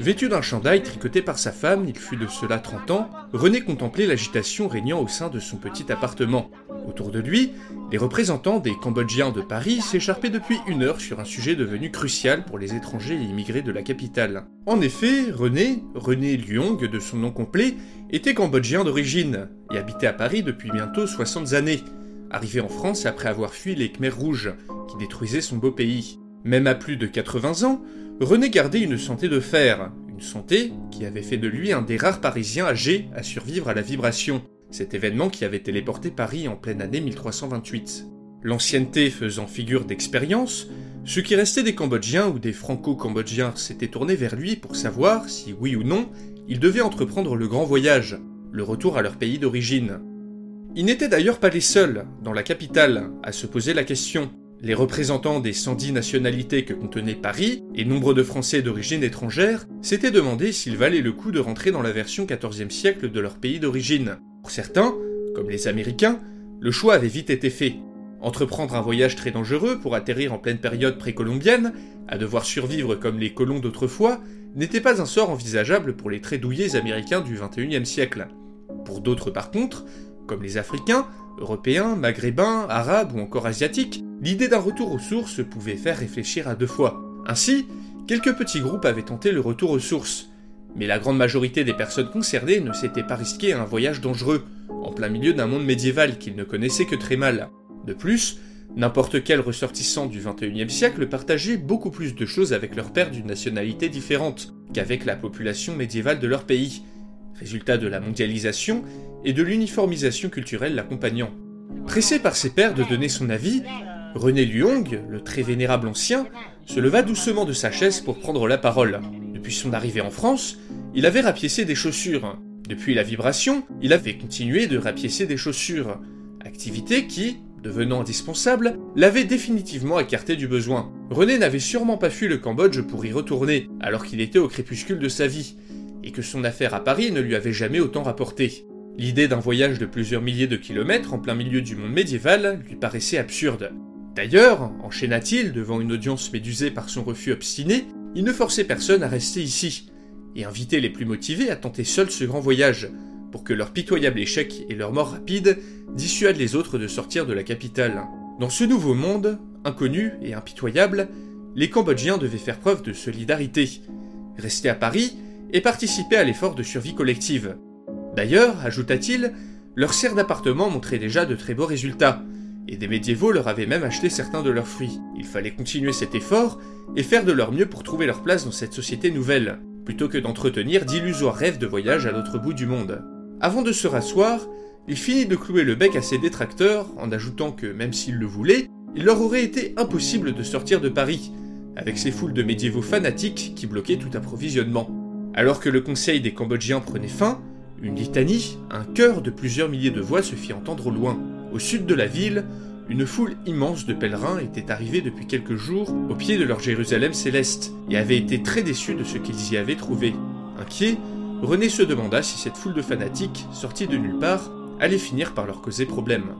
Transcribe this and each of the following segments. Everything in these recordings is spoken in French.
Vêtu d'un chandail tricoté par sa femme, il fut de cela 30 ans, René contemplait l'agitation régnant au sein de son petit appartement. Autour de lui, les représentants des Cambodgiens de Paris s'écharpaient depuis une heure sur un sujet devenu crucial pour les étrangers et immigrés de la capitale. En effet, René, René Luong de son nom complet, était cambodgien d'origine et habitait à Paris depuis bientôt 60 années, arrivé en France après avoir fui les Khmers rouges qui détruisaient son beau pays. Même à plus de 80 ans, René gardait une santé de fer, une santé qui avait fait de lui un des rares Parisiens âgés à survivre à la vibration, cet événement qui avait téléporté Paris en pleine année 1328. L'ancienneté faisant figure d'expérience, ceux qui restaient des Cambodgiens ou des Franco-Cambodgiens s'étaient tournés vers lui pour savoir si, oui ou non, ils devaient entreprendre le grand voyage, le retour à leur pays d'origine. Ils n'étaient d'ailleurs pas les seuls, dans la capitale, à se poser la question. Les représentants des 110 nationalités que contenait Paris, et nombre de Français d'origine étrangère, s'étaient demandé s'il valait le coup de rentrer dans la version 14e siècle de leur pays d'origine. Pour certains, comme les Américains, le choix avait vite été fait. Entreprendre un voyage très dangereux pour atterrir en pleine période précolombienne, à devoir survivre comme les colons d'autrefois, n'était pas un sort envisageable pour les très douillés américains du 21e siècle. Pour d'autres par contre, comme les Africains, Européens, Maghrébins, Arabes ou encore Asiatiques, l'idée d'un retour aux sources pouvait faire réfléchir à deux fois. Ainsi, quelques petits groupes avaient tenté le retour aux sources, mais la grande majorité des personnes concernées ne s'étaient pas risquées à un voyage dangereux, en plein milieu d'un monde médiéval qu'ils ne connaissaient que très mal. De plus, n'importe quel ressortissant du 21e siècle partageait beaucoup plus de choses avec leur père d'une nationalité différente qu'avec la population médiévale de leur pays, résultat de la mondialisation et de l'uniformisation culturelle l'accompagnant. Pressé par ses pairs de donner son avis, René Luong, le très vénérable ancien, se leva doucement de sa chaise pour prendre la parole. Depuis son arrivée en France, il avait rapiécé des chaussures. Depuis la vibration, il avait continué de rapiécer des chaussures, activité qui, devenant indispensable, l'avait définitivement écarté du besoin. René n'avait sûrement pas fui le Cambodge pour y retourner, alors qu'il était au crépuscule de sa vie, et que son affaire à Paris ne lui avait jamais autant rapporté. L'idée d'un voyage de plusieurs milliers de kilomètres en plein milieu du monde médiéval lui paraissait absurde. D'ailleurs, enchaîna-t-il devant une audience médusée par son refus obstiné, il ne forçait personne à rester ici, et invitait les plus motivés à tenter seuls ce grand voyage, pour que leur pitoyable échec et leur mort rapide dissuadent les autres de sortir de la capitale. Dans ce nouveau monde, inconnu et impitoyable, les Cambodgiens devaient faire preuve de solidarité, rester à Paris et participer à l'effort de survie collective. D'ailleurs, ajouta-t-il, leur serre d'appartement montrait déjà de très beaux résultats, et des médiévaux leur avaient même acheté certains de leurs fruits. Il fallait continuer cet effort et faire de leur mieux pour trouver leur place dans cette société nouvelle, plutôt que d'entretenir d'illusoires rêves de voyage à l'autre bout du monde. Avant de se rasseoir, il finit de clouer le bec à ses détracteurs en ajoutant que même s'ils le voulaient, il leur aurait été impossible de sortir de Paris, avec ces foules de médiévaux fanatiques qui bloquaient tout approvisionnement. Alors que le conseil des Cambodgiens prenait fin, une litanie, un chœur de plusieurs milliers de voix se fit entendre au loin. Au sud de la ville, une foule immense de pèlerins était arrivée depuis quelques jours au pied de leur Jérusalem céleste et avait été très déçus de ce qu'ils y avaient trouvé. Inquiet, René se demanda si cette foule de fanatiques, sortie de nulle part, allait finir par leur causer problème.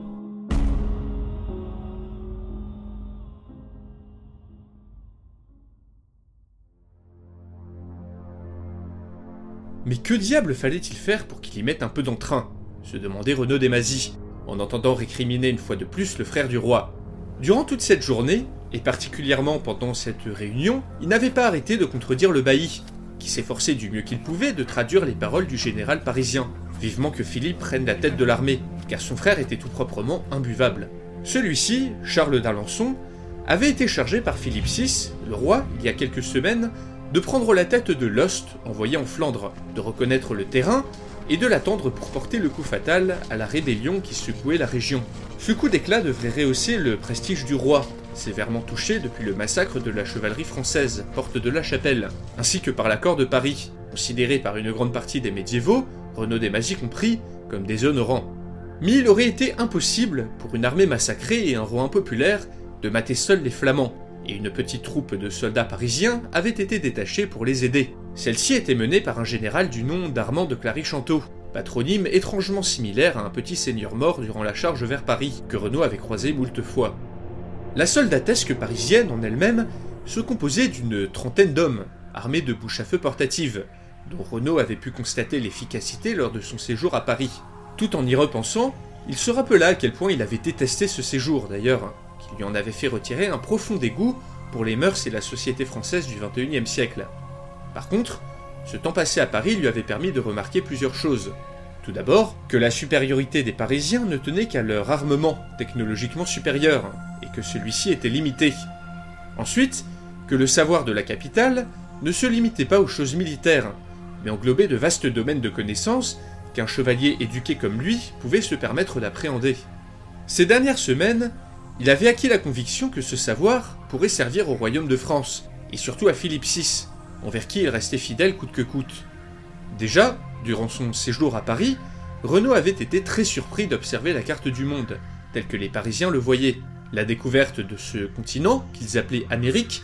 Mais que diable fallait-il faire pour qu'il y mette un peu d'entrain? se demandait Renaud Desmazis, en entendant récriminer une fois de plus le frère du roi. Durant toute cette journée, et particulièrement pendant cette réunion, il n'avait pas arrêté de contredire le bailli, qui s'efforçait du mieux qu'il pouvait de traduire les paroles du général parisien, vivement que Philippe prenne la tête de l'armée, car son frère était tout proprement imbuvable. Celui-ci, Charles d'Alençon, avait été chargé par Philippe VI, le roi, il y a quelques semaines, de prendre la tête de Lost envoyé en Flandre, de reconnaître le terrain et de l'attendre pour porter le coup fatal à la rébellion qui secouait la région. Ce coup d'éclat devrait rehausser le prestige du roi, sévèrement touché depuis le massacre de la chevalerie française, porte de la Chapelle, ainsi que par l'accord de Paris, considéré par une grande partie des médiévaux, Renaud Desmazis compris, comme déshonorant. Mais il aurait été impossible pour une armée massacrée et un roi impopulaire de mater seuls les Flamands, et une petite troupe de soldats parisiens avait été détachée pour les aider. Celle-ci était menée par un général du nom d'Armand de Clary-Chanteau, patronyme étrangement similaire à un petit seigneur mort durant la charge vers Paris, que Renaud avait croisé moult fois. La soldatesque parisienne en elle-même se composait d'une trentaine d'hommes, armés de bouches à feu portatives, dont Renaud avait pu constater l'efficacité lors de son séjour à Paris. Tout en y repensant, il se rappela à quel point il avait détesté ce séjour d'ailleurs, qui lui en avait fait retirer un profond dégoût pour les mœurs et la société française du XXIe siècle. Par contre, ce temps passé à Paris lui avait permis de remarquer plusieurs choses. Tout d'abord, que la supériorité des Parisiens ne tenait qu'à leur armement technologiquement supérieur, et que celui-ci était limité. Ensuite, que le savoir de la capitale ne se limitait pas aux choses militaires, mais englobait de vastes domaines de connaissances qu'un chevalier éduqué comme lui pouvait se permettre d'appréhender. Ces dernières semaines, il avait acquis la conviction que ce savoir pourrait servir au royaume de France, et surtout à Philippe VI, envers qui il restait fidèle coûte que coûte. Déjà, durant son séjour à Paris, Renaud avait été très surpris d'observer la carte du monde, telle que les Parisiens le voyaient. La découverte de ce continent, qu'ils appelaient Amérique,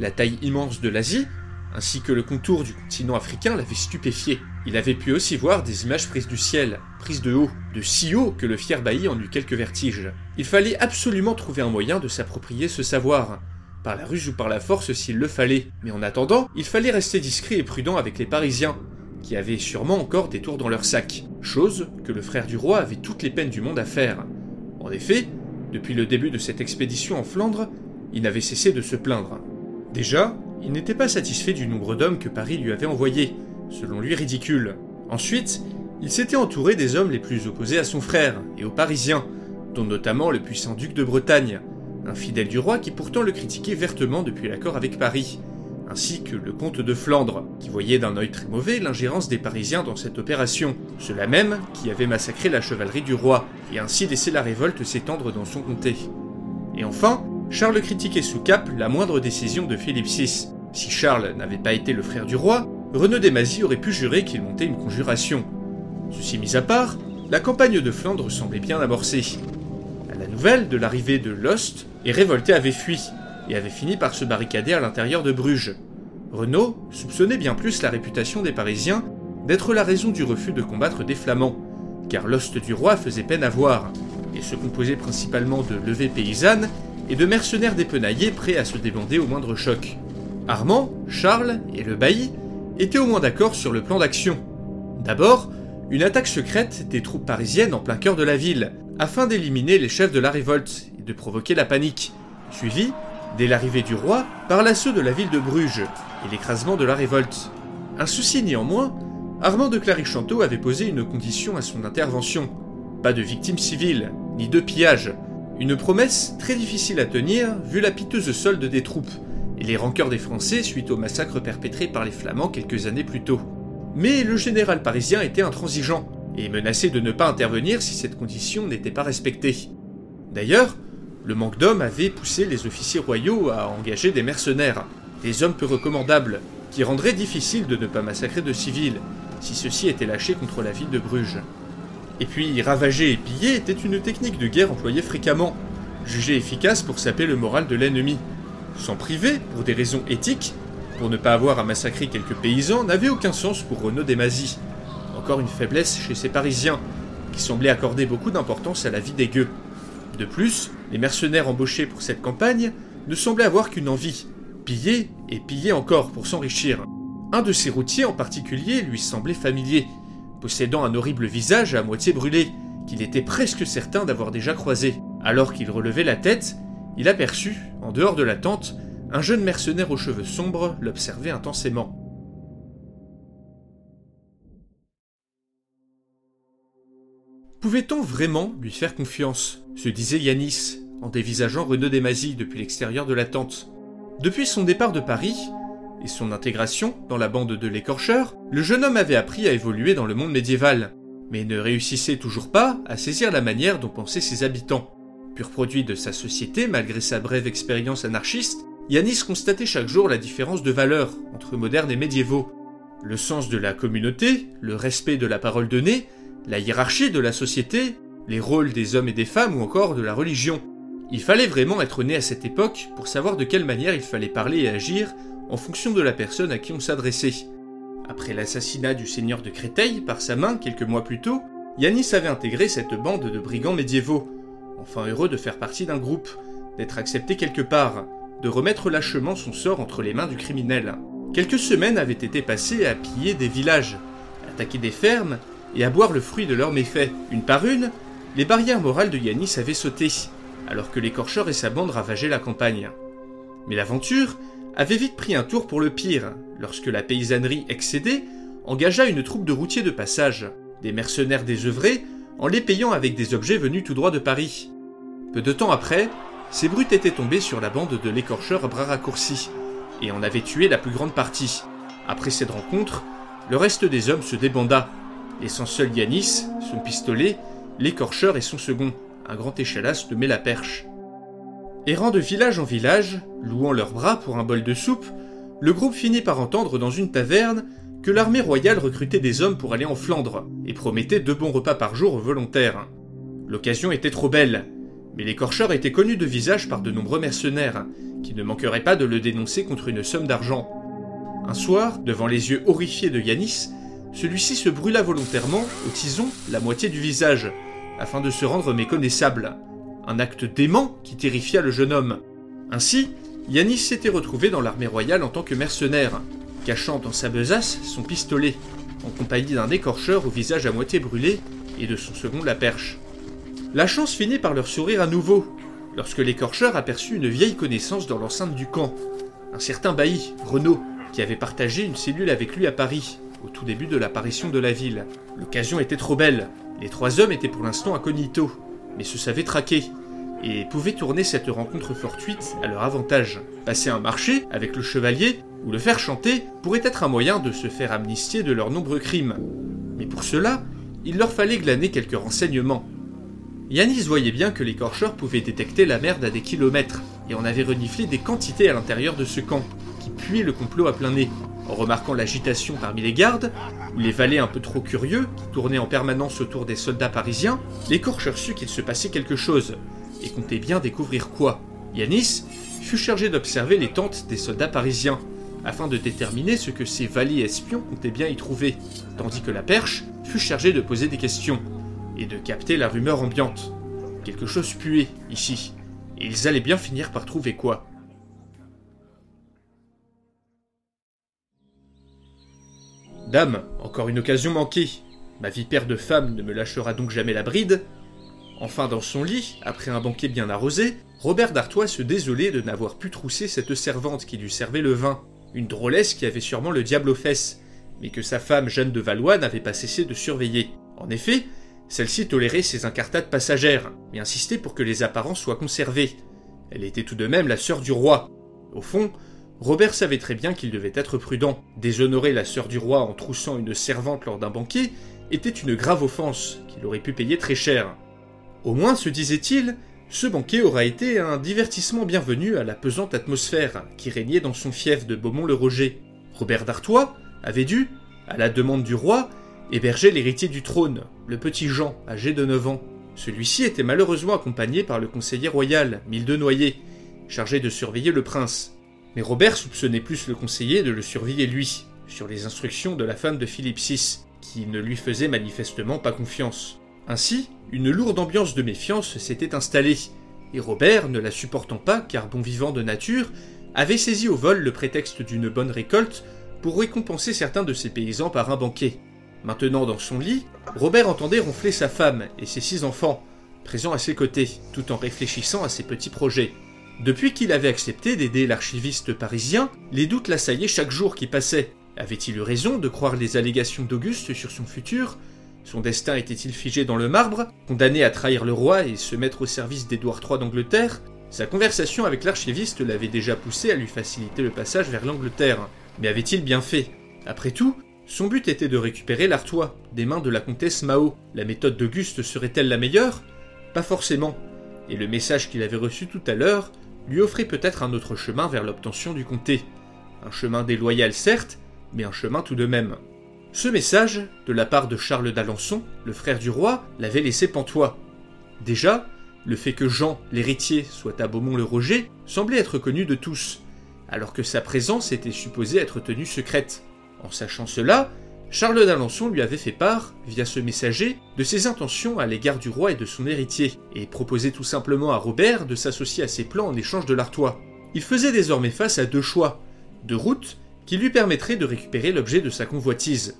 la taille immense de l'Asie, ainsi que le contour du continent africain l'avait stupéfié. Il avait pu aussi voir des images prises du ciel, prises de haut, de si haut que le fier bailli en eut quelques vertiges. Il fallait absolument trouver un moyen de s'approprier ce savoir, par la ruse ou par la force s'il le fallait, mais en attendant, il fallait rester discret et prudent avec les Parisiens, qui avaient sûrement encore des tours dans leur sac, chose que le frère du roi avait toutes les peines du monde à faire. En effet, depuis le début de cette expédition en Flandre, il n'avait cessé de se plaindre. Déjà, il n'était pas satisfait du nombre d'hommes que Paris lui avait envoyés, selon lui ridicule. Ensuite, il s'était entouré des hommes les plus opposés à son frère et aux Parisiens, dont notamment le puissant duc de Bretagne, un fidèle du roi qui pourtant le critiquait vertement depuis l'accord avec Paris, ainsi que le comte de Flandre, qui voyait d'un œil très mauvais l'ingérence des Parisiens dans cette opération, ceux-là même qui avaient massacré la chevalerie du roi, et ainsi laissé la révolte s'étendre dans son comté. Et enfin, Charles critiquait sous cap la moindre décision de Philippe VI. Si Charles n'avait pas été le frère du roi, Renaud Desmazis aurait pu jurer qu'il montait une conjuration. Ceci mis à part, la campagne de Flandre semblait bien amorcée. À la nouvelle de l'arrivée de Lost, les révoltés avaient fui, et avaient fini par se barricader à l'intérieur de Bruges. Renaud soupçonnait bien plus la réputation des Parisiens d'être la raison du refus de combattre des Flamands, car l'ost du roi faisait peine à voir, et se composait principalement de levées paysannes et de mercenaires dépenaillés prêts à se débander au moindre choc. Armand, Charles et le bailli étaient au moins d'accord sur le plan d'action. D'abord, une attaque secrète des troupes parisiennes en plein cœur de la ville, afin d'éliminer les chefs de la révolte et de provoquer la panique, suivi, dès l'arrivée du roi, par l'assaut de la ville de Bruges et l'écrasement de la révolte. Un souci néanmoins, Armand de Clary-Chanteau avait posé une condition à son intervention. Pas de victimes civiles, ni de pillage, une promesse très difficile à tenir vu la piteuse solde des troupes et les rancœurs des Français suite au massacre perpétré par les Flamands quelques années plus tôt. Mais le général parisien était intransigeant et menaçait de ne pas intervenir si cette condition n'était pas respectée. D'ailleurs, le manque d'hommes avait poussé les officiers royaux à engager des mercenaires, des hommes peu recommandables, qui rendraient difficile de ne pas massacrer de civils si ceux-ci étaient lâchés contre la ville de Bruges. Et puis, ravager et piller était une technique de guerre employée fréquemment, jugée efficace pour saper le moral de l'ennemi. S'en priver, pour des raisons éthiques, pour ne pas avoir à massacrer quelques paysans, n'avait aucun sens pour Renaud Desmazis. Encore une faiblesse chez ces Parisiens, qui semblaient accorder beaucoup d'importance à la vie des gueux. De plus, les mercenaires embauchés pour cette campagne ne semblaient avoir qu'une envie, piller et piller encore pour s'enrichir. Un de ces routiers en particulier lui semblait familier, possédant un horrible visage à moitié brûlé, qu'il était presque certain d'avoir déjà croisé. Alors qu'il relevait la tête, il aperçut, en dehors de la tente, un jeune mercenaire aux cheveux sombres l'observer intensément. Pouvait-on vraiment lui faire confiance? se disait Yanis, en dévisageant Renaud Desmazis depuis l'extérieur de la tente. Depuis son départ de Paris, et son intégration dans la bande de l'écorcheur, le jeune homme avait appris à évoluer dans le monde médiéval, mais ne réussissait toujours pas à saisir la manière dont pensaient ses habitants. Pur produit de sa société, malgré sa brève expérience anarchiste, Yanis constatait chaque jour la différence de valeur entre modernes et médiévaux. Le sens de la communauté, le respect de la parole donnée, la hiérarchie de la société, les rôles des hommes et des femmes ou encore de la religion. Il fallait vraiment être né à cette époque pour savoir de quelle manière il fallait parler et agir en fonction de la personne à qui on s'adressait. Après l'assassinat du seigneur de Créteil par sa main quelques mois plus tôt, Yanis avait intégré cette bande de brigands médiévaux, enfin heureux de faire partie d'un groupe, d'être accepté quelque part, de remettre lâchement son sort entre les mains du criminel. Quelques semaines avaient été passées à piller des villages, attaquer des fermes et à boire le fruit de leurs méfaits. Une par une, les barrières morales de Yanis avaient sauté, alors que l'écorcheur et sa bande ravageaient la campagne. Mais l'aventure avait vite pris un tour pour le pire, lorsque la paysannerie excédée engagea une troupe de routiers de passage, des mercenaires désœuvrés, en les payant avec des objets venus tout droit de Paris. Peu de temps après, ces brutes étaient tombées sur la bande de l'écorcheur bras raccourcis, et en avaient tué la plus grande partie. Après cette rencontre, le reste des hommes se débanda, laissant seul Yanis, son pistolet, l'écorcheur et son second, un grand échalas de la perche. Errant de village en village, louant leurs bras pour un bol de soupe, le groupe finit par entendre dans une taverne que l'armée royale recrutait des hommes pour aller en Flandre et promettait deux bons repas par jour aux volontaires. L'occasion était trop belle, mais l'écorcheur était connu de visage par de nombreux mercenaires, qui ne manqueraient pas de le dénoncer contre une somme d'argent. Un soir, devant les yeux horrifiés de Yanis, celui-ci se brûla volontairement au tison la moitié du visage, afin de se rendre méconnaissable. Un acte dément qui terrifia le jeune homme. Ainsi, Yanis s'était retrouvé dans l'armée royale en tant que mercenaire, cachant dans sa besace son pistolet, en compagnie d'un écorcheur au visage à moitié brûlé et de son second la perche. La chance finit par leur sourire à nouveau, lorsque l'écorcheur aperçut une vieille connaissance dans l'enceinte du camp, un certain bailli, Renaud, qui avait partagé une cellule avec lui à Paris, au tout début de l'apparition de la ville. L'occasion était trop belle, les trois hommes étaient pour l'instant incognito, mais se savaient traquer, et pouvaient tourner cette rencontre fortuite à leur avantage. Passer un marché avec le chevalier ou le faire chanter pourrait être un moyen de se faire amnistier de leurs nombreux crimes. Mais pour cela, il leur fallait glaner quelques renseignements. Yanis voyait bien que l'écorcheur pouvait détecter la merde à des kilomètres, et on avait reniflé des quantités à l'intérieur de ce camp, qui puait le complot à plein nez. En remarquant l'agitation parmi les gardes, ou les valets un peu trop curieux, qui tournaient en permanence autour des soldats parisiens, l'écorcheur sut qu'il se passait quelque chose, et comptait bien découvrir quoi. Yanis fut chargé d'observer les tentes des soldats parisiens, afin de déterminer ce que ces valets espions comptaient bien y trouver, tandis que la perche fut chargée de poser des questions et de capter la rumeur ambiante. Quelque chose puait, ici, et ils allaient bien finir par trouver quoi. Dame, encore une occasion manquée. Ma vipère de femme ne me lâchera donc jamais la bride. Enfin, dans son lit, après un banquet bien arrosé, Robert d'Artois se désolait de n'avoir pu trousser cette servante qui lui servait le vin, une drôlesse qui avait sûrement le diable aux fesses, mais que sa femme Jeanne de Valois n'avait pas cessé de surveiller. En effet, celle-ci tolérait ses incartades passagères, mais insistait pour que les apparences soient conservées. Elle était tout de même la sœur du roi. Au fond, Robert savait très bien qu'il devait être prudent. Déshonorer la sœur du roi en troussant une servante lors d'un banquet était une grave offense qu'il aurait pu payer très cher. Au moins, se disait-il, ce banquet aura été un divertissement bienvenu à la pesante atmosphère qui régnait dans son fief de Beaumont-le-Roger. Robert d'Artois avait dû, à la demande du roi, hébergeait l'héritier du trône, le petit Jean, âgé de 9 ans. Celui-ci était malheureusement accompagné par le conseiller royal, Mille de Noyer, chargé de surveiller le prince. Mais Robert soupçonnait plus le conseiller de le surveiller lui, sur les instructions de la femme de Philippe VI, qui ne lui faisait manifestement pas confiance. Ainsi, une lourde ambiance de méfiance s'était installée, et Robert, ne la supportant pas car bon vivant de nature, avait saisi au vol le prétexte d'une bonne récolte pour récompenser certains de ses paysans par un banquet. Maintenant dans son lit, Robert entendait ronfler sa femme et ses six enfants, présents à ses côtés, tout en réfléchissant à ses petits projets. Depuis qu'il avait accepté d'aider l'archiviste parisien, les doutes l'assaillaient chaque jour qui passait. Avait-il eu raison de croire les allégations d'Auguste sur son futur? Son destin était-il figé dans le marbre, condamné à trahir le roi et se mettre au service d'Édouard III d'Angleterre? Sa conversation avec l'archiviste l'avait déjà poussé à lui faciliter le passage vers l'Angleterre. Mais avait-il bien fait? Après tout, son but était de récupérer l'Artois des mains de la comtesse Mao. La méthode d'Auguste serait-elle la meilleure? Pas forcément. Et le message qu'il avait reçu tout à l'heure lui offrait peut-être un autre chemin vers l'obtention du comté. Un chemin déloyal certes, mais un chemin tout de même. Ce message, de la part de Charles d'Alençon, le frère du roi, l'avait laissé pantois. Déjà, le fait que Jean, l'héritier, soit à Beaumont-le-Roger semblait être connu de tous, alors que sa présence était supposée être tenue secrète. En sachant cela, Charles d'Alençon lui avait fait part, via ce messager, de ses intentions à l'égard du roi et de son héritier, et proposait tout simplement à Robert de s'associer à ses plans en échange de l'Artois. Il faisait désormais face à deux choix, deux routes qui lui permettraient de récupérer l'objet de sa convoitise.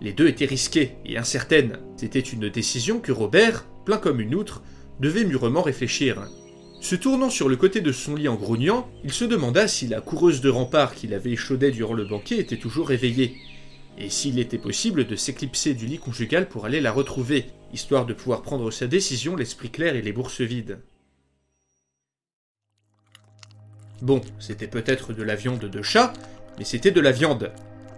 Les deux étaient risquées et incertaines. C'était une décision que Robert, plein comme une outre, devait mûrement réfléchir. Se tournant sur le côté de son lit en grognant, il se demanda si la coureuse de rempart qu'il avait échaudée durant le banquet était toujours réveillée, et s'il était possible de s'éclipser du lit conjugal pour aller la retrouver, histoire de pouvoir prendre sa décision l'esprit clair et les bourses vides. Bon, c'était peut-être de la viande de chat, mais c'était de la viande.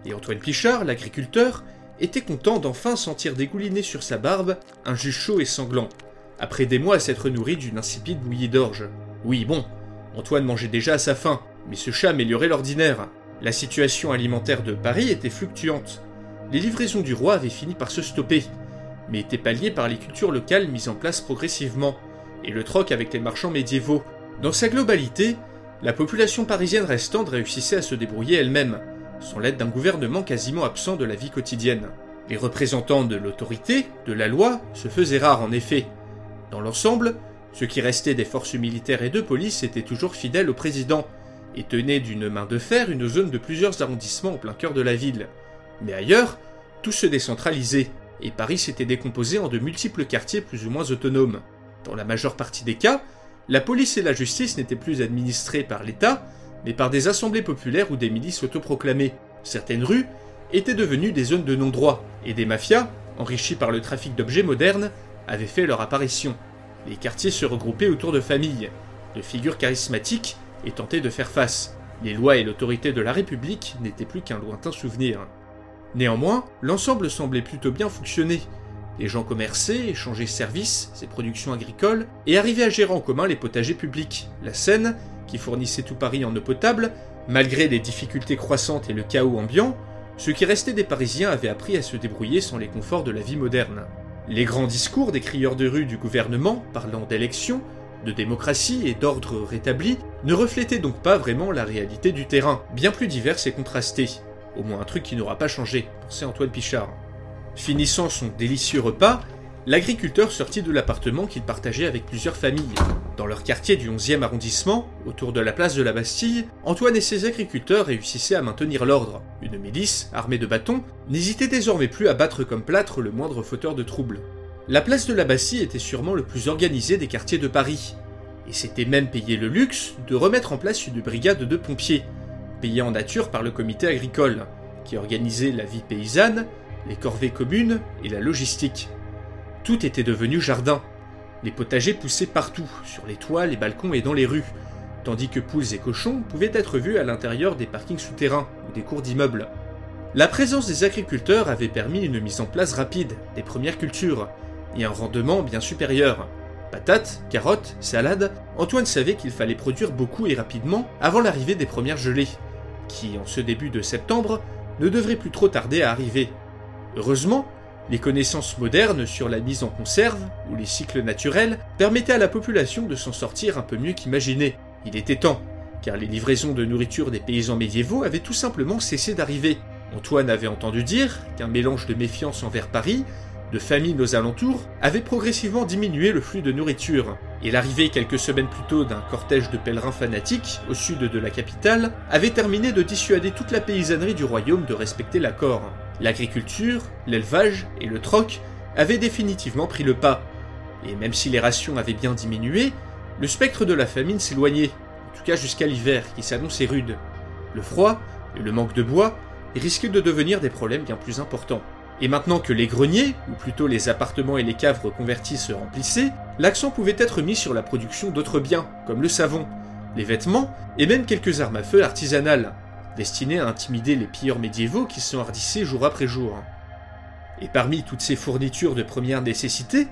Et Antoine Pichard, l'agriculteur, était content d'enfin sentir dégouliner sur sa barbe un jus chaud et sanglant, après des mois à s'être nourri d'une insipide bouillie d'orge. Oui, bon, Antoine mangeait déjà à sa faim, mais ce chat améliorait l'ordinaire. La situation alimentaire de Paris était fluctuante. Les livraisons du roi avaient fini par se stopper, mais étaient palliées par les cultures locales mises en place progressivement, et le troc avec les marchands médiévaux. Dans sa globalité, la population parisienne restante réussissait à se débrouiller elle-même, sans l'aide d'un gouvernement quasiment absent de la vie quotidienne. Les représentants de l'autorité, de la loi, se faisaient rares en effet, dans l'ensemble, ce qui restait des forces militaires et de police étaient toujours fidèles au président, et tenaient d'une main de fer une zone de plusieurs arrondissements au plein cœur de la ville. Mais ailleurs, tout se décentralisait, et Paris s'était décomposé en de multiples quartiers plus ou moins autonomes. Dans la majeure partie des cas, la police et la justice n'étaient plus administrées par l'État, mais par des assemblées populaires ou des milices autoproclamées. Certaines rues étaient devenues des zones de non-droit, et des mafias, enrichies par le trafic d'objets modernes, avaient fait leur apparition. Les quartiers se regroupaient autour de familles, de figures charismatiques et tentaient de faire face. Les lois et l'autorité de la République n'étaient plus qu'un lointain souvenir. Néanmoins, l'ensemble semblait plutôt bien fonctionner. Les gens commerçaient, échangeaient services, ses productions agricoles, et arrivaient à gérer en commun les potagers publics, la Seine, qui fournissait tout Paris en eau potable, malgré les difficultés croissantes et le chaos ambiant, ceux qui restaient des Parisiens avaient appris à se débrouiller sans les conforts de la vie moderne. Les grands discours des crieurs de rue du gouvernement, parlant d'élections, de démocratie et d'ordre rétabli, ne reflétaient donc pas vraiment la réalité du terrain, bien plus diverse et contrastée. Au moins un truc qui n'aura pas changé, pensait Antoine Pichard. Finissant son délicieux repas, l'agriculteur sortit de l'appartement qu'il partageait avec plusieurs familles. Dans leur quartier du 11e arrondissement, autour de la place de la Bastille, Antoine et ses agriculteurs réussissaient à maintenir l'ordre. Une milice, armée de bâtons, n'hésitait désormais plus à battre comme plâtre le moindre fauteur de troubles. La place de la Bastille était sûrement le plus organisé des quartiers de Paris, et s'était même payé le luxe de remettre en place une brigade de pompiers, payée en nature par le comité agricole, qui organisait la vie paysanne, les corvées communes et la logistique. Tout était devenu jardin. Les potagers poussaient partout, sur les toits, les balcons et dans les rues, tandis que poules et cochons pouvaient être vus à l'intérieur des parkings souterrains ou des cours d'immeubles. La présence des agriculteurs avait permis une mise en place rapide des premières cultures, et un rendement bien supérieur. Patates, carottes, salades, Antoine savait qu'il fallait produire beaucoup et rapidement avant l'arrivée des premières gelées, qui, en ce début de septembre, ne devraient plus trop tarder à arriver. Heureusement, les connaissances modernes sur la mise en conserve, ou les cycles naturels, permettaient à la population de s'en sortir un peu mieux qu'imaginé. Il était temps, car les livraisons de nourriture des paysans médiévaux avaient tout simplement cessé d'arriver. Antoine avait entendu dire qu'un mélange de méfiance envers Paris, de famine aux alentours, avait progressivement diminué le flux de nourriture, et l'arrivée quelques semaines plus tôt d'un cortège de pèlerins fanatiques au sud de la capitale avait terminé de dissuader toute la paysannerie du royaume de respecter l'accord. L'agriculture, l'élevage et le troc avaient définitivement pris le pas. Et même si les rations avaient bien diminué, le spectre de la famine s'éloignait, en tout cas jusqu'à l'hiver qui s'annonçait rude. Le froid et le manque de bois risquaient de devenir des problèmes bien plus importants. Et maintenant que les greniers, ou plutôt les appartements et les caves reconvertis se remplissaient, l'accent pouvait être mis sur la production d'autres biens, comme le savon, les vêtements et même quelques armes à feu artisanales. destiné à intimider les pilleurs médiévaux qui s'enhardissaient jour après jour. Et parmi toutes ces fournitures de première nécessité,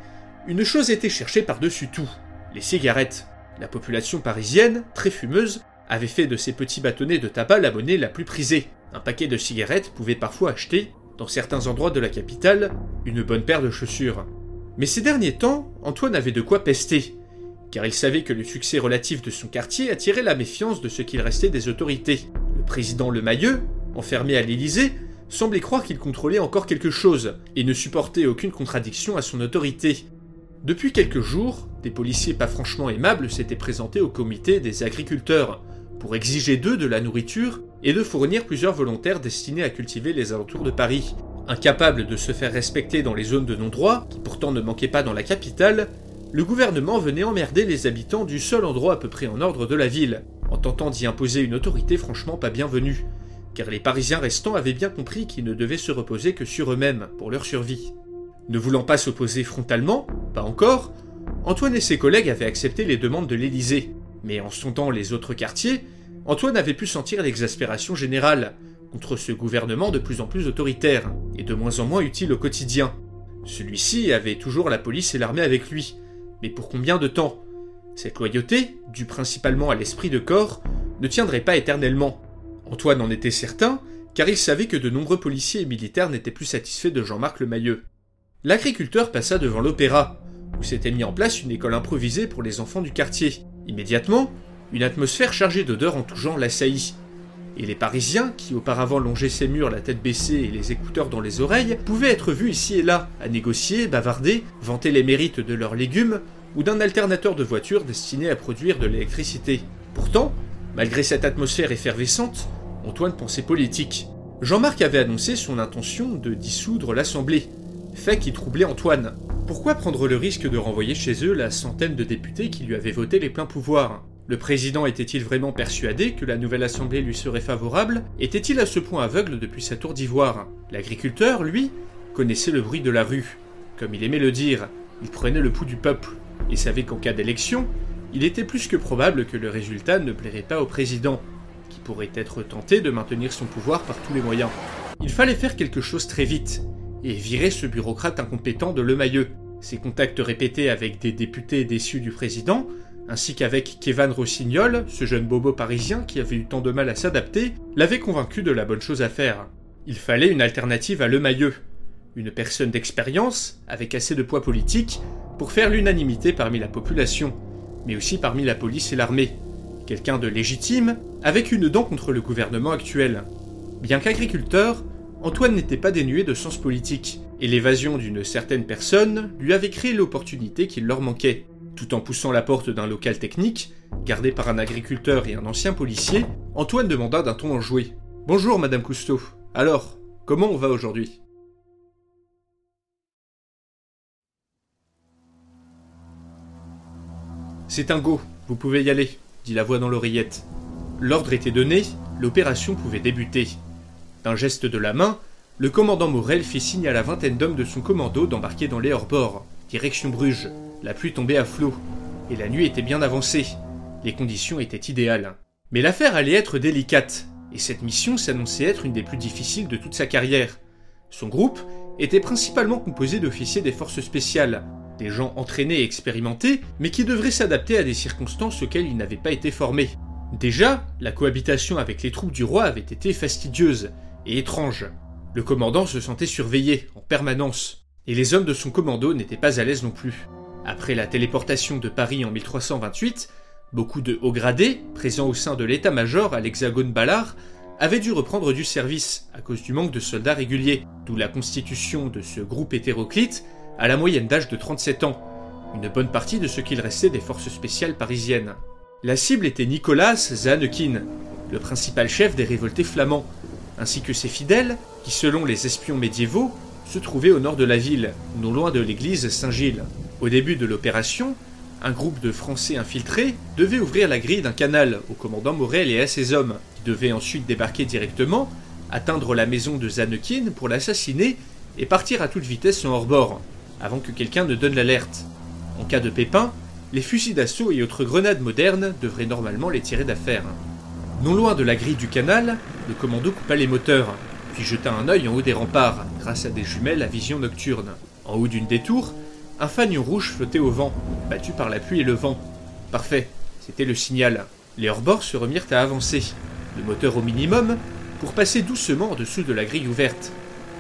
une chose était cherchée par-dessus tout, les cigarettes. La population parisienne, très fumeuse, avait fait de ces petits bâtonnets de tabac la monnaie la plus prisée. Un paquet de cigarettes pouvait parfois acheter, dans certains endroits de la capitale, une bonne paire de chaussures. Mais ces derniers temps, Antoine avait de quoi pester, car il savait que le succès relatif de son quartier attirait la méfiance de ce qu'il restait des autorités. Le président Lemayeux, enfermé à l'Élysée, semblait croire qu'il contrôlait encore quelque chose, et ne supportait aucune contradiction à son autorité. Depuis quelques jours, des policiers pas franchement aimables s'étaient présentés au comité des agriculteurs, pour exiger d'eux de la nourriture et de fournir plusieurs volontaires destinés à cultiver les alentours de Paris. Incapable de se faire respecter dans les zones de non-droit, qui pourtant ne manquaient pas dans la capitale, le gouvernement venait emmerder les habitants du seul endroit à peu près en ordre de la ville, en tentant d'y imposer une autorité franchement pas bienvenue, car les Parisiens restants avaient bien compris qu'ils ne devaient se reposer que sur eux-mêmes pour leur survie. Ne voulant pas s'opposer frontalement, pas encore, Antoine et ses collègues avaient accepté les demandes de l'Élysée, mais en sondant les autres quartiers, Antoine avait pu sentir l'exaspération générale contre ce gouvernement de plus en plus autoritaire et de moins en moins utile au quotidien. Celui-ci avait toujours la police et l'armée avec lui, mais pour combien de temps? Cette loyauté, due principalement à l'esprit de corps, ne tiendrait pas éternellement. Antoine en était certain, car il savait que de nombreux policiers et militaires n'étaient plus satisfaits de Jean-Marc Lemayeux. L'agriculteur passa devant l'opéra, où s'était mis en place une école improvisée pour les enfants du quartier. Immédiatement, une atmosphère chargée d'odeurs en tout genre l'assaillit. Et les Parisiens, qui auparavant longeaient ces murs la tête baissée et les écouteurs dans les oreilles, pouvaient être vus ici et là, à négocier, bavarder, vanter les mérites de leurs légumes, ou d'un alternateur de voiture destiné à produire de l'électricité. Pourtant, malgré cette atmosphère effervescente, Antoine pensait politique. Jean-Marc avait annoncé son intention de dissoudre l'Assemblée, fait qui troublait Antoine. Pourquoi prendre le risque de renvoyer chez eux la centaine de députés qui lui avaient voté les pleins pouvoirs? Le président était-il vraiment persuadé que la nouvelle assemblée lui serait favorable? Était-il à ce point aveugle depuis sa tour d'ivoire? L'agriculteur, lui, connaissait le bruit de la rue. Comme il aimait le dire, il prenait le pouls du peuple, et savait qu'en cas d'élection, il était plus que probable que le résultat ne plairait pas au président, qui pourrait être tenté de maintenir son pouvoir par tous les moyens. Il fallait faire quelque chose très vite, et virer ce bureaucrate incompétent de Lemayeux. Ses contacts répétés avec des députés déçus du président, ainsi qu'avec Kevin Rossignol, ce jeune bobo parisien qui avait eu tant de mal à s'adapter, l'avaient convaincu de la bonne chose à faire. Il fallait une alternative à Lemayeux, une personne d'expérience, avec assez de poids politique, pour faire l'unanimité parmi la population, mais aussi parmi la police et l'armée. Quelqu'un de légitime, avec une dent contre le gouvernement actuel. Bien qu'agriculteur, Antoine n'était pas dénué de sens politique, et l'évasion d'une certaine personne lui avait créé l'opportunité qu'il leur manquait. Tout en poussant la porte d'un local technique, gardé par un agriculteur et un ancien policier, Antoine demanda d'un ton enjoué. Bonjour, Madame Cousteau. Alors, comment on va aujourd'hui C'est un go, vous pouvez y aller, dit la voix dans l'oreillette. L'ordre était donné, l'opération pouvait débuter. D'un geste de la main, le commandant Morel fit signe à la vingtaine d'hommes de son commando d'embarquer dans les hors-bords, direction Bruges. La pluie tombait à flot, et la nuit était bien avancée. Les conditions étaient idéales. Mais l'affaire allait être délicate, et cette mission s'annonçait être une des plus difficiles de toute sa carrière. Son groupe était principalement composé d'officiers des forces spéciales, des gens entraînés et expérimentés, mais qui devraient s'adapter à des circonstances auxquelles ils n'avaient pas été formés. Déjà, la cohabitation avec les troupes du roi avait été fastidieuse, et étrange. Le commandant se sentait surveillé en permanence, et les hommes de son commando n'étaient pas à l'aise non plus. Après la téléportation de Paris en 1328, beaucoup de hauts gradés, présents au sein de l'état-major à l'hexagone Ballard, avaient dû reprendre du service à cause du manque de soldats réguliers, d'où la constitution de ce groupe hétéroclite à la moyenne d'âge de 37 ans, une bonne partie de ce qu'il restait des forces spéciales parisiennes. La cible était Nicolas Zanekin, le principal chef des révoltés flamands, ainsi que ses fidèles, qui selon les espions médiévaux, se trouvaient au nord de la ville, non loin de l'église Saint-Gilles. Au début de l'opération, un groupe de Français infiltrés devait ouvrir la grille d'un canal au commandant Morel et à ses hommes, qui devaient ensuite débarquer directement, atteindre la maison de Zanekin pour l'assassiner et partir à toute vitesse en hors-bord, avant que quelqu'un ne donne l'alerte. En cas de pépin, les fusils d'assaut et autres grenades modernes devraient normalement les tirer d'affaire. Non loin de la grille du canal, le commando coupa les moteurs, puis jeta un œil en haut des remparts, grâce à des jumelles à vision nocturne. En haut d'une des tours, un fanion rouge flottait au vent, battu par la pluie et le vent. Parfait, c'était le signal. Les hors-bords se remirent à avancer, le moteur au minimum, pour passer doucement en dessous de la grille ouverte.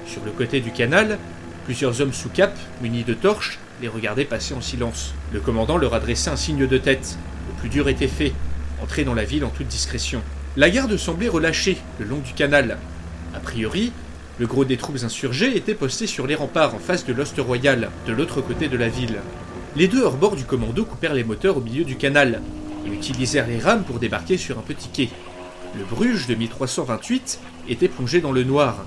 Sur le côté du canal, plusieurs hommes sous cap, munis de torches, les regardaient passer en silence. Le commandant leur adressait un signe de tête. Le plus dur était fait, entrer dans la ville en toute discrétion. La garde semblait relâchée le long du canal. A priori, le gros des troupes insurgées était posté sur les remparts en face de l'Ost Royal, de l'autre côté de la ville. Les deux hors-bords du commando coupèrent les moteurs au milieu du canal et utilisèrent les rames pour débarquer sur un petit quai. Le Bruges de 1328 était plongé dans le noir.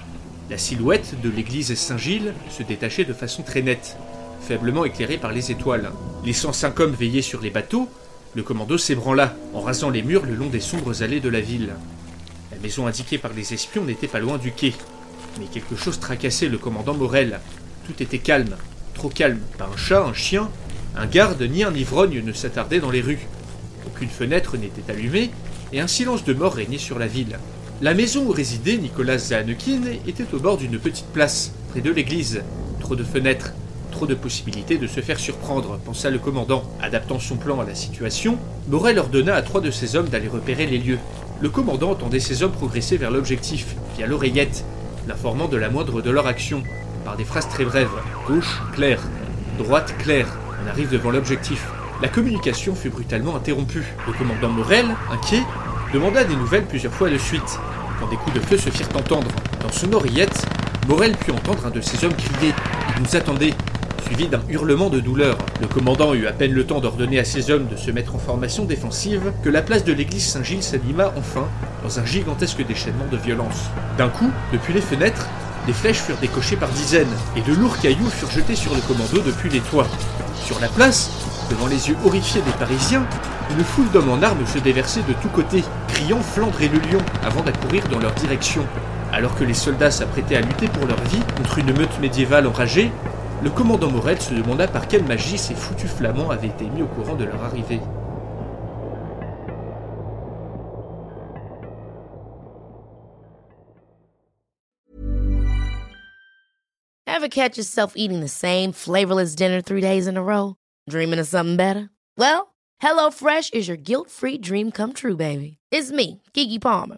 La silhouette de l'église Saint-Gilles se détachait de façon très nette, faiblement éclairée par les étoiles. Les 105 hommes veillaient sur les bateaux, le commando s'ébranla en rasant les murs le long des sombres allées de la ville. La maison indiquée par les espions n'était pas loin du quai, mais quelque chose tracassait le commandant Morel. Tout était calme, trop calme. Pas un chat, un chien, un garde ni un ivrogne ne s'attardaient dans les rues. Aucune fenêtre n'était allumée, et un silence de mort régnait sur la ville. La maison où résidait Nicolas Zahanekin était au bord d'une petite place, près de l'église. Trop de fenêtres, trop de possibilités de se faire surprendre, pensa le commandant. Adaptant son plan à la situation, Morel ordonna à trois de ses hommes d'aller repérer les lieux. Le commandant entendait ses hommes progresser vers l'objectif, via l'oreillette, l'informant de la moindre de leur action, par des phrases très brèves. Gauche, claire. Droite, claire. On arrive devant l'objectif. La communication fut brutalement interrompue. Le commandant Morel, inquiet, demanda des nouvelles plusieurs fois de suite, quand des coups de feu se firent entendre. Dans son oreillette, Morel put entendre un de ses hommes crier nous attendait suivi d'un hurlement de douleur. Le commandant eut à peine le temps d'ordonner à ses hommes de se mettre en formation défensive que la place de l'église Saint-Gilles s'anima enfin dans un gigantesque déchaînement de violence. D'un coup, depuis les fenêtres, des flèches furent décochées par dizaines, et de lourds cailloux furent jetés sur le commando depuis les toits. Sur la place, devant les yeux horrifiés des Parisiens, une foule d'hommes en armes se déversait de tous côtés, criant Flandre et le lion, avant d'accourir dans leur direction. Alors que les soldats s'apprêtaient à lutter pour leur vie contre une meute médiévale enragée, le commandant Morel se demanda par quelle magie ces foutus flamands avaient été mis au courant de leur arrivée. Ever catch yourself eating the same flavorless dinner three days in a row? Dreaming of something better? Well, HelloFresh is your guilt-free dream come true, baby. It's me, Kiki Palmer.